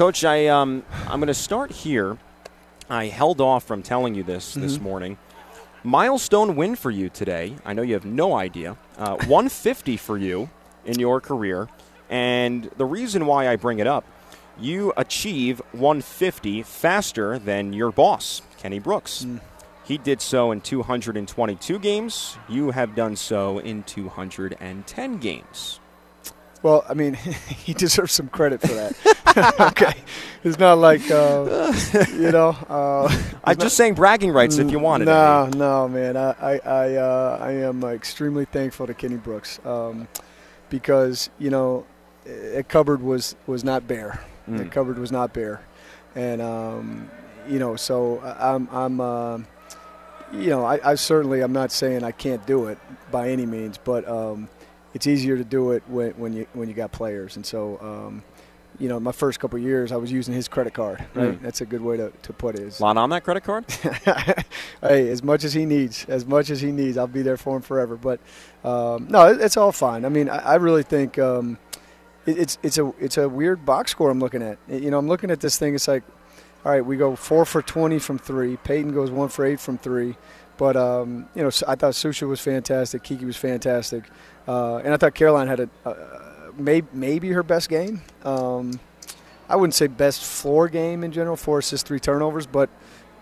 Coach, I um, I'm going to start here. I held off from telling you this mm-hmm. this morning. Milestone win for you today. I know you have no idea. Uh, 150 for you in your career. And the reason why I bring it up, you achieve 150 faster than your boss, Kenny Brooks. Mm. He did so in 222 games. You have done so in 210 games. Well, I mean, he deserves some credit for that. okay, it's not like uh, you know. Uh, I'm just saying bragging rights if you want it. No, no, man. I I I, uh, I am extremely thankful to Kenny Brooks um, because you know, a cupboard was was not bare. Mm. The cupboard was not bare, and um, you know, so I'm I'm. Uh, you know, I, I, certainly I'm not saying I can't do it by any means, but um, it's easier to do it when, when you when you got players. And so, um, you know, my first couple years, I was using his credit card. Right, mm. that's a good way to, to put it. Lot on that credit card. hey, as much as he needs, as much as he needs, I'll be there for him forever. But um, no, it, it's all fine. I mean, I, I really think um, it, it's it's a it's a weird box score I'm looking at. You know, I'm looking at this thing. It's like, all right, we go four for 20 from three. Peyton goes one for eight from three. But um, you know, I thought Susha was fantastic. Kiki was fantastic, uh, and I thought Caroline had a, uh, maybe maybe her best game. Um, I wouldn't say best floor game in general, four assists, three turnovers, but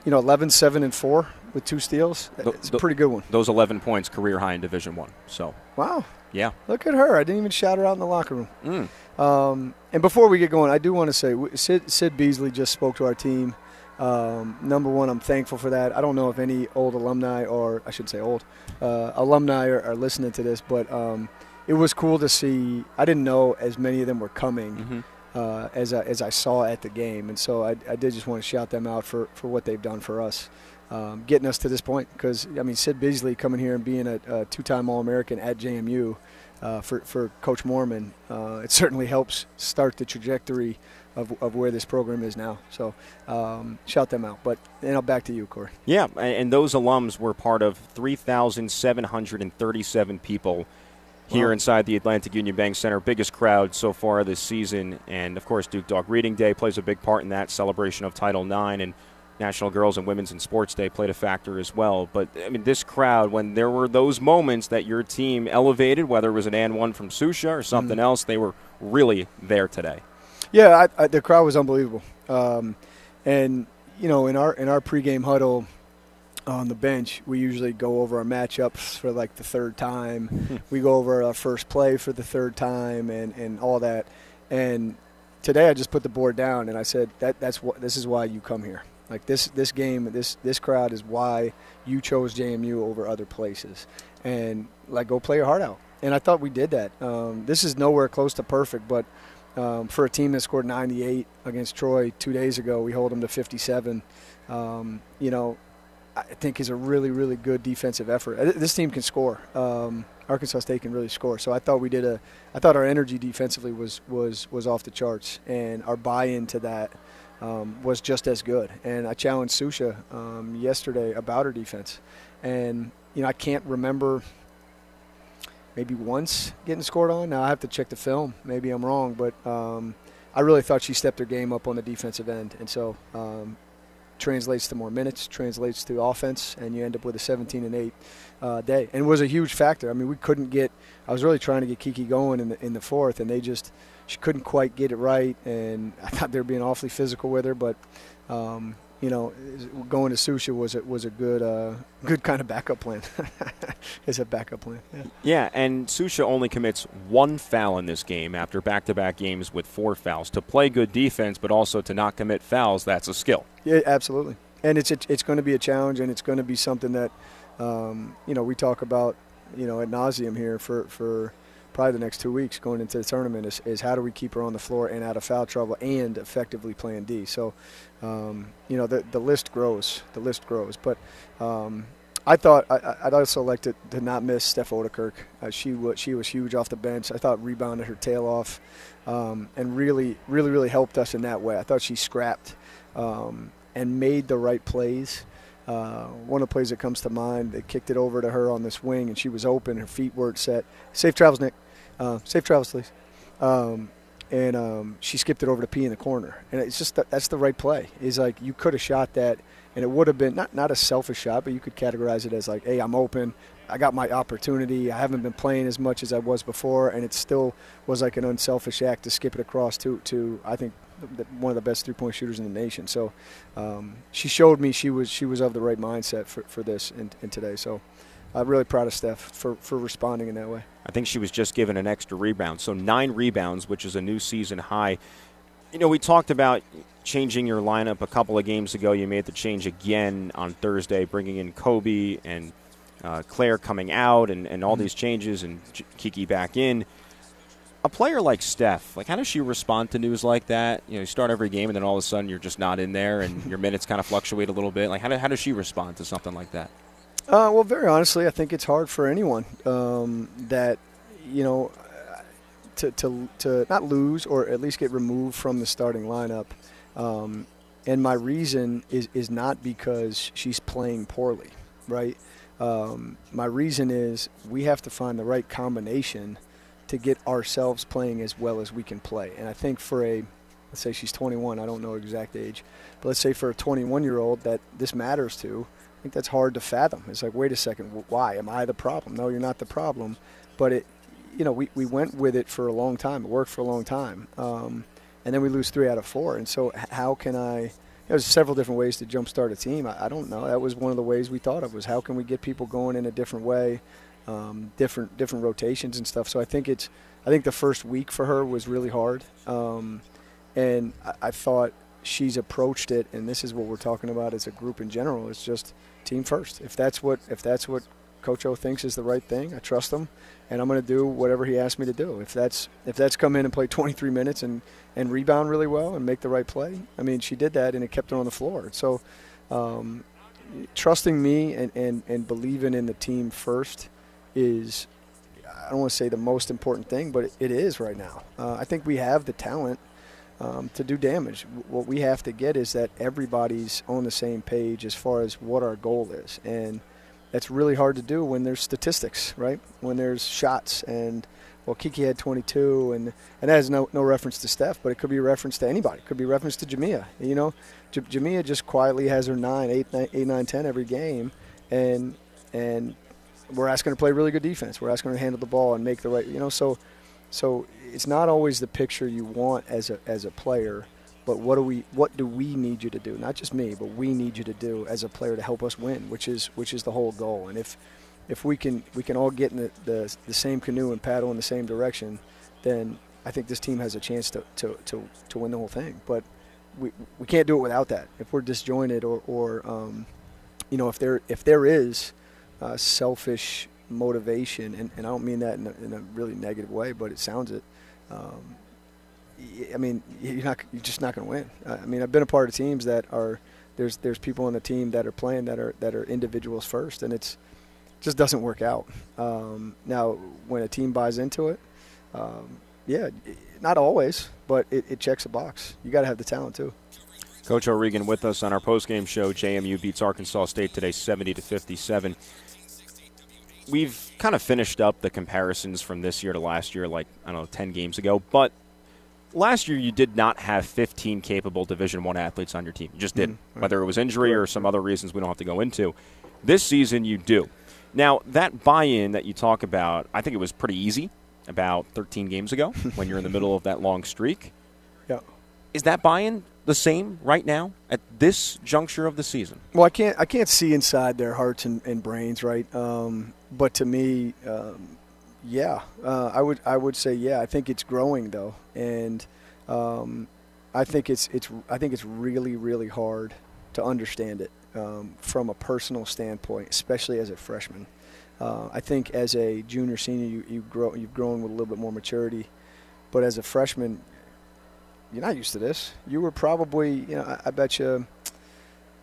you know, 11, 7, and four with two steals. It's a pretty good one. Those 11 points, career high in Division One. So wow, yeah, look at her. I didn't even shout her out in the locker room. Mm. Um, and before we get going, I do want to say Sid, Sid Beasley just spoke to our team. Um, number one, I'm thankful for that. I don't know if any old alumni, or I should say old uh, alumni, are, are, listening to this, but um, it was cool to see. I didn't know as many of them were coming mm-hmm. Uh, as I, as I saw at the game, and so I, I, did just want to shout them out for, for what they've done for us, um, getting us to this point. Because I mean, Sid Beasley coming here and being a, a two-time All-American at JMU. Uh, for, for Coach Moorman, uh, it certainly helps start the trajectory of, of where this program is now. So um, shout them out. But you know, back to you, Corey. Yeah, and those alums were part of 3,737 people here wow. inside the Atlantic Union Bank Center. Biggest crowd so far this season. And of course, Duke Dog Reading Day plays a big part in that celebration of Title IX. And National Girls and Women's in Sports Day played a factor as well. But I mean, this crowd, when there were those moments that your team elevated, whether it was an and one from Susha or something mm-hmm. else, they were really there today. Yeah, I, I, the crowd was unbelievable, um, and you know, in our in our pregame huddle on the bench, we usually go over our matchups for like the third time. Hmm. we go over our first play for the third time, and and all that. And today, I just put the board down and I said that that's what this is why you come here. Like this this game, this this crowd is why you chose JMU over other places, and like go play your heart out. And I thought we did that. Um, this is nowhere close to perfect, but um, for a team that scored 98 against Troy two days ago, we hold them to 57. Um, you know, I think is a really, really good defensive effort. Uh, this team can score. Um, Arkansas State can really score. So I thought we did a. I thought our energy defensively was was was off the charts, and our buy-in to that um, was just as good. And I challenged Susha um, yesterday about her defense, and you know I can't remember maybe once getting scored on. Now I have to check the film. Maybe I'm wrong, but um, I really thought she stepped her game up on the defensive end, and so um, translates to more minutes, translates to offense, and you end up with a 17 and 8 uh, day. And it was a huge factor. I mean, we couldn't get. I was really trying to get Kiki going in the in the fourth, and they just she couldn't quite get it right. And I thought they were being awfully physical with her, but. Um, you know, going to Susha was a, was a good uh, good kind of backup plan. Is a backup plan. Yeah. yeah, and Susha only commits one foul in this game after back-to-back games with four fouls. To play good defense, but also to not commit fouls, that's a skill. Yeah, absolutely. And it's a, it's going to be a challenge, and it's going to be something that um, you know we talk about you know at nauseum here for for probably the next two weeks going into the tournament is, is how do we keep her on the floor and out of foul trouble and effectively playing D. So, um, you know, the, the list grows. The list grows. But um, I thought I, would also like to, to not miss Steph Ouderkirk. Uh, she, w- she was huge off the bench. I thought rebounded her tail off um, and really, really, really helped us in that way. I thought she scrapped um, and made the right plays. Uh, one of the plays that comes to mind, they kicked it over to her on this wing, and she was open. Her feet weren't set. Safe travels, Nick. Uh, safe travels, please. Um, and um, she skipped it over to P in the corner, and it's just that, that's the right play. Is like you could have shot that, and it would have been not not a selfish shot, but you could categorize it as like, hey, I'm open. I got my opportunity. I haven't been playing as much as I was before, and it still was like an unselfish act to skip it across to to I think one of the best three point shooters in the nation. So um, she showed me she was she was of the right mindset for, for this and, and today. So I'm really proud of Steph for, for responding in that way. I think she was just given an extra rebound. So nine rebounds, which is a new season high. You know, we talked about changing your lineup a couple of games ago. You made the change again on Thursday, bringing in Kobe and uh, Claire coming out and, and all mm-hmm. these changes and Kiki back in. A player like Steph, like how does she respond to news like that? You know, you start every game and then all of a sudden you're just not in there and your minutes kind of fluctuate a little bit. Like how, do, how does she respond to something like that? Uh, well, very honestly, I think it's hard for anyone um, that you know to, to to not lose or at least get removed from the starting lineup. Um, and my reason is is not because she's playing poorly, right? Um, my reason is we have to find the right combination to get ourselves playing as well as we can play. And I think for a let's say she's 21, I don't know exact age, but let's say for a 21 year old that this matters to I think that's hard to fathom. It's like, wait a second, why am I the problem? No, you're not the problem. But it, you know, we, we went with it for a long time. It worked for a long time, um, and then we lose three out of four. And so, how can I? There's several different ways to jumpstart a team. I, I, don't know. That was one of the ways we thought of was how can we get people going in a different way, um, different different rotations and stuff. So I think it's I think the first week for her was really hard, um, and I, I thought she's approached it, and this is what we're talking about as a group in general. It's just team first. If that's what if that's what Coach O thinks is the right thing, I trust him, and I'm going to do whatever he asks me to do. If that's if that's come in and play 23 minutes and and rebound really well and make the right play, I mean, she did that and it kept her on the floor. So, um, trusting me and, and and believing in the team first is. I don't want to say the most important thing, but it is right now. Uh, I think we have the talent um, to do damage. What we have to get is that everybody's on the same page as far as what our goal is, and that's really hard to do when there's statistics, right? When there's shots and well, Kiki had 22, and and that has no no reference to Steph, but it could be a reference to anybody. It could be a reference to Jamia. You know, J- Jamia just quietly has her nine, eight, nine, eight, nine, ten every game, and and we're asking her to play really good defense. We're asking her to handle the ball and make the right. You know, so so it's not always the picture you want as a as a player, but what do we what do we need you to do? Not just me, but we need you to do as a player to help us win, which is which is the whole goal. And if if we can we can all get in the, the, the same canoe and paddle in the same direction, then I think this team has a chance to, to, to, to win the whole thing. But we, we can't do it without that. If we're disjointed or, or um, you know, if there if there is uh, selfish motivation, and, and I don't mean that in a, in a really negative way, but it sounds it. Um, I mean, you're not you're just not going to win. I mean, I've been a part of teams that are there's there's people on the team that are playing that are that are individuals first, and it's just doesn't work out. Um, now, when a team buys into it, um, yeah, not always, but it, it checks a box. You got to have the talent too. Coach O'Regan with us on our postgame show. JMU beats Arkansas State today, 70 to 57 we've kind of finished up the comparisons from this year to last year, like I don't know, ten games ago. But last year, you did not have 15 capable Division One athletes on your team. You just didn't, mm-hmm. whether it was injury or some other reasons we don't have to go into. This season, you do. Now that buy-in that you talk about, I think it was pretty easy about 13 games ago when you're in the middle of that long streak. Yeah. Is that buy-in the same right now at this juncture of the season? Well, I can't I can't see inside their hearts and, and brains, right? Um, but to me, um, yeah, uh, I would I would say yeah. I think it's growing though, and um, I think it's it's I think it's really really hard to understand it um, from a personal standpoint, especially as a freshman. Uh, I think as a junior senior, you you grow you've grown with a little bit more maturity, but as a freshman, you're not used to this. You were probably you know I, I bet you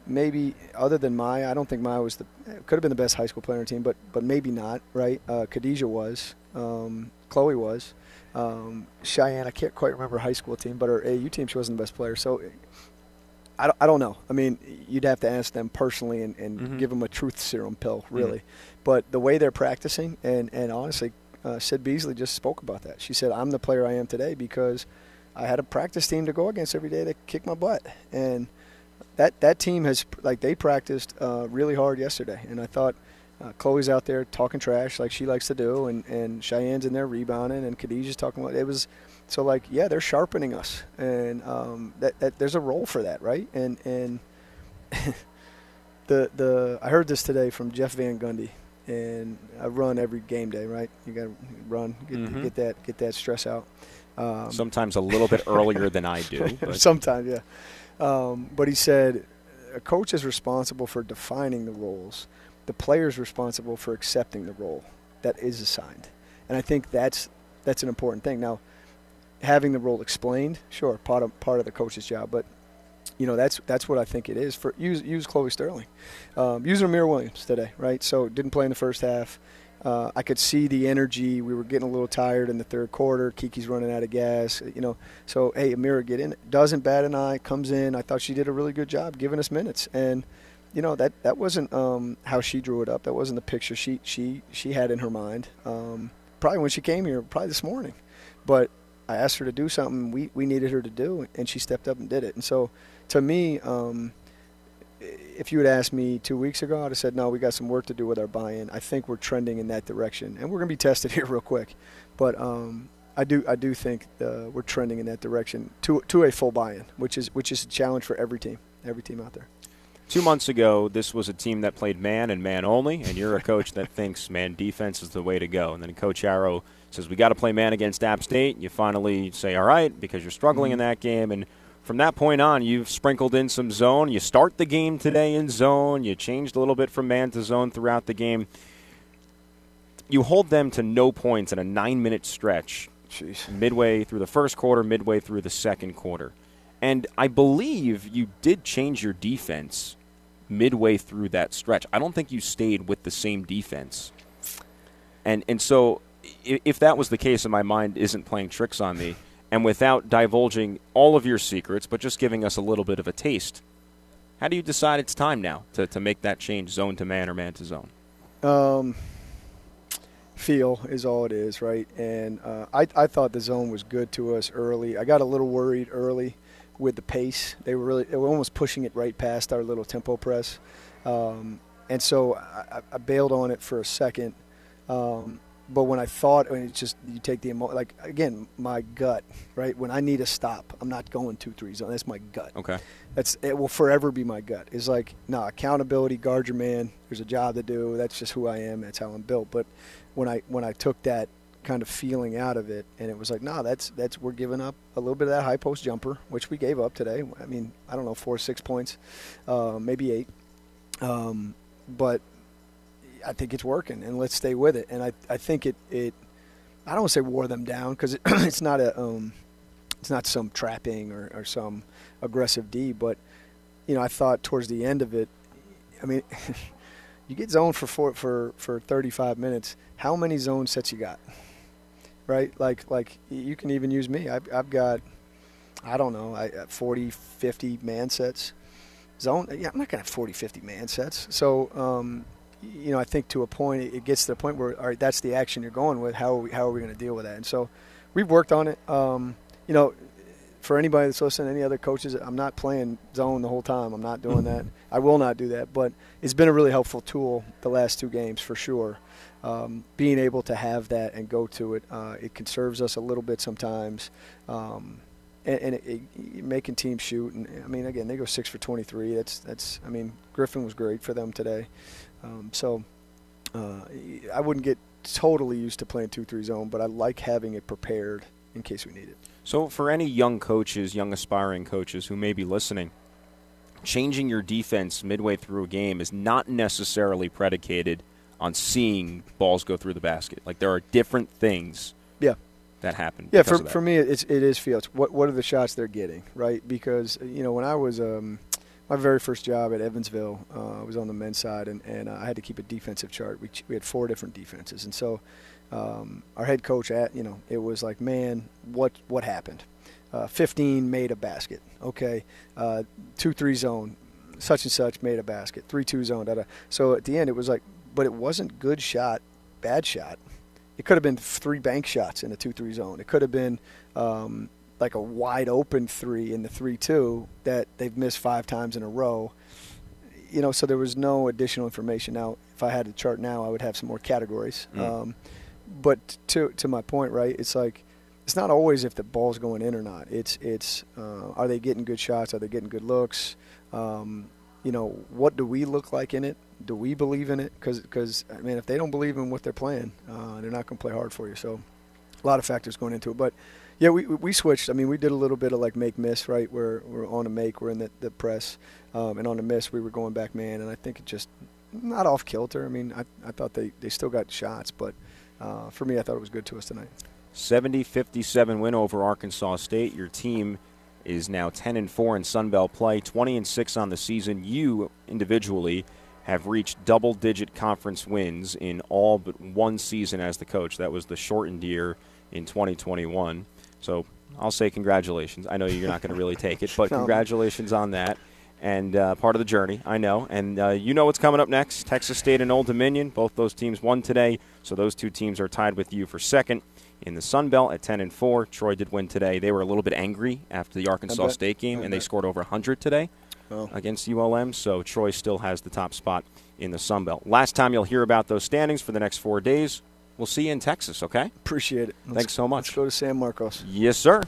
maybe other than Maya, I don't think Maya was the could have been the best high school player on the team, but but maybe not, right? Uh, Khadijah was, um, Chloe was, um, Cheyenne. I can't quite remember high school team, but her AU team she wasn't the best player. So I don't, I don't know. I mean, you'd have to ask them personally and, and mm-hmm. give them a truth serum pill, mm-hmm. really. Mm-hmm. But the way they're practicing, and and honestly, uh, Sid Beasley just spoke about that. She said, "I'm the player I am today because." I had a practice team to go against every day that kicked my butt, and that that team has like they practiced uh, really hard yesterday, and I thought. Uh, Chloe's out there talking trash like she likes to do, and, and Cheyenne's in there rebounding, and Khadijah's talking about it was so like yeah they're sharpening us, and um, that, that there's a role for that right, and and the the I heard this today from Jeff Van Gundy, and I run every game day right. You got to run get, Mhm. get that get that stress out. Um, Sometimes a little bit earlier than I do. But Sometimes, yeah. Um, but he said a coach is responsible for defining the roles. The player is responsible for accepting the role that is assigned. And I think that's that's an important thing. Now, having the role explained, sure, part of part of the coach's job, but you know that's that's what I think it is for use use Chloe Sterling, um, use Amira Williams today, right? So didn't play in the first half. Uh, I could see the energy. We were getting a little tired in the third quarter. Kiki's running out of gas, you know. So hey, Amira, get in. Doesn't bat an eye. Comes in. I thought she did a really good job giving us minutes, and you know that that wasn't um, how she drew it up. That wasn't the picture she she she had in her mind. Um, probably when she came here, probably this morning, but I asked her to do something we we needed her to do, and she stepped up and did it. And so, to me. Um, if you had asked me two weeks ago, I'd have said, no, we got some work to do with our buy-in. I think we're trending in that direction, and we're going to be tested here real quick. But um, I do, I do think uh, we're trending in that direction to to a full buy-in, which is which is a challenge for every team, every team out there. Two months ago, this was a team that played man and man only, and you're a coach that thinks man defense is the way to go. And then Coach Arrow says we got to play man against App State. You finally say all right because you're struggling in that game, and from that point on, you've sprinkled in some zone. You start the game today in zone. You changed a little bit from man to zone throughout the game. You hold them to no points in a nine-minute stretch Jeez. midway through the first quarter, midway through the second quarter. And I believe you did change your defense midway through that stretch. I don't think you stayed with the same defense. And and so if that was the case and my mind isn't playing tricks on me and without divulging all of your secrets but just giving us a little bit of a taste, how do you decide it's time now to, to make that change zone to man or man to zone? Um, feel is all it is, right? And uh, I, I thought the zone was good to us early. I got a little worried early with the pace. They were really they were almost pushing it right past our little tempo press, um, and so I, I- bailed on it for a second. Um, but when I thought, I mean, it's just you take the emo- like again, my gut, right? When I need a stop, I'm not going two three zone. That's my gut. Okay. That's it will forever be my gut. Is like no accountability, guard your man. There's a job to do. That's just who I am. That's how I'm built. But when I when I took that kind of feeling out of it, and it was like, no, that's that's we're giving up a little bit of that high post jumper, which we gave up today. I mean, I don't know, four six points, uh, maybe eight, um, but I think it's working, and let's stay with it. And I I think it it I don't want to say wore them down because it, it's not a um, it's not some trapping or, or some aggressive D, but you know I thought towards the end of it, I mean, you get zoned for four, for for 35 minutes. How many zone sets you got? Right, like like you can even use me. I've, I've got I don't know, I uh, 40, 50 man sets. Zone, yeah, I'm not gonna have 40, 50 man sets. So um, you know, I think to a point, it gets to the point where, all right, that's the action you're going with. How are we, how are we going to deal with that? And so, we've worked on it. Um, you know, for anybody that's listening, any other coaches, I'm not playing zone the whole time. I'm not doing that. I will not do that. But it's been a really helpful tool the last two games for sure. Um, being able to have that and go to it, uh, it conserves us a little bit sometimes. Um, and, and it, it, making teams shoot, and I mean, again, they go six for 23. That's that's. I mean, Griffin was great for them today. Um, so uh, I wouldn't get totally used to playing two three zone, but I like having it prepared in case we need it. So, for any young coaches, young aspiring coaches who may be listening, changing your defense midway through a game is not necessarily predicated on seeing balls go through the basket. Like there are different things Yeah. that happen. Yeah, for, for me, it's it is fields. What what are the shots they're getting, right? Because you know when I was um, my very first job at Evansville, uh, was on the men's side, and, and uh, I had to keep a defensive chart. We, we had four different defenses, and so um, our head coach at you know it was like, man, what what happened? Uh, 15 made a basket. Okay, uh, two three zone, such and such made a basket. Three two zone. Da, da. So at the end, it was like, but it wasn't good shot, bad shot. It could have been three bank shots in a two three zone. It could have been um, like a wide open three in the three two that they've missed five times in a row. You know, so there was no additional information. Now, if I had a chart now, I would have some more categories. Mm. Um, but to to my point, right? It's like it's not always if the ball's going in or not. It's it's uh, are they getting good shots? Are they getting good looks? Um, you know, what do we look like in it? Do we believe in it? Because because I mean, if they don't believe in what they're playing, uh, they're not going to play hard for you. So a lot of factors going into it. But yeah, we we switched. I mean, we did a little bit of like make miss, right? Where we're on a make, we're in the, the press, um, and on a miss, we were going back man. And I think it just not off kilter. I mean, I I thought they they still got shots, but uh, for me, I thought it was good to us tonight. 70-57 win over Arkansas State. Your team is now 10 and 4 in Sun Belt play, 20 and 6 on the season. You individually have reached double-digit conference wins in all but one season as the coach. That was the shortened year in 2021. So I'll say congratulations. I know you're not going to really take it, but No. congratulations on that. And uh, part of the journey, I know. And uh, you know what's coming up next Texas State and Old Dominion. Both those teams won today, so those two teams are tied with you for second in the Sun Belt at 10 and 4. Troy did win today. They were a little bit angry after the Arkansas. State game, and they scored over 100 today Oh. against ULM. So Troy still has the top spot in the Sun Belt. Last time you'll hear about those standings for the next four days. We'll see you in Texas, okay? Appreciate it. Let's- Thanks so much. Let's go to San Marcos. Yes, sir.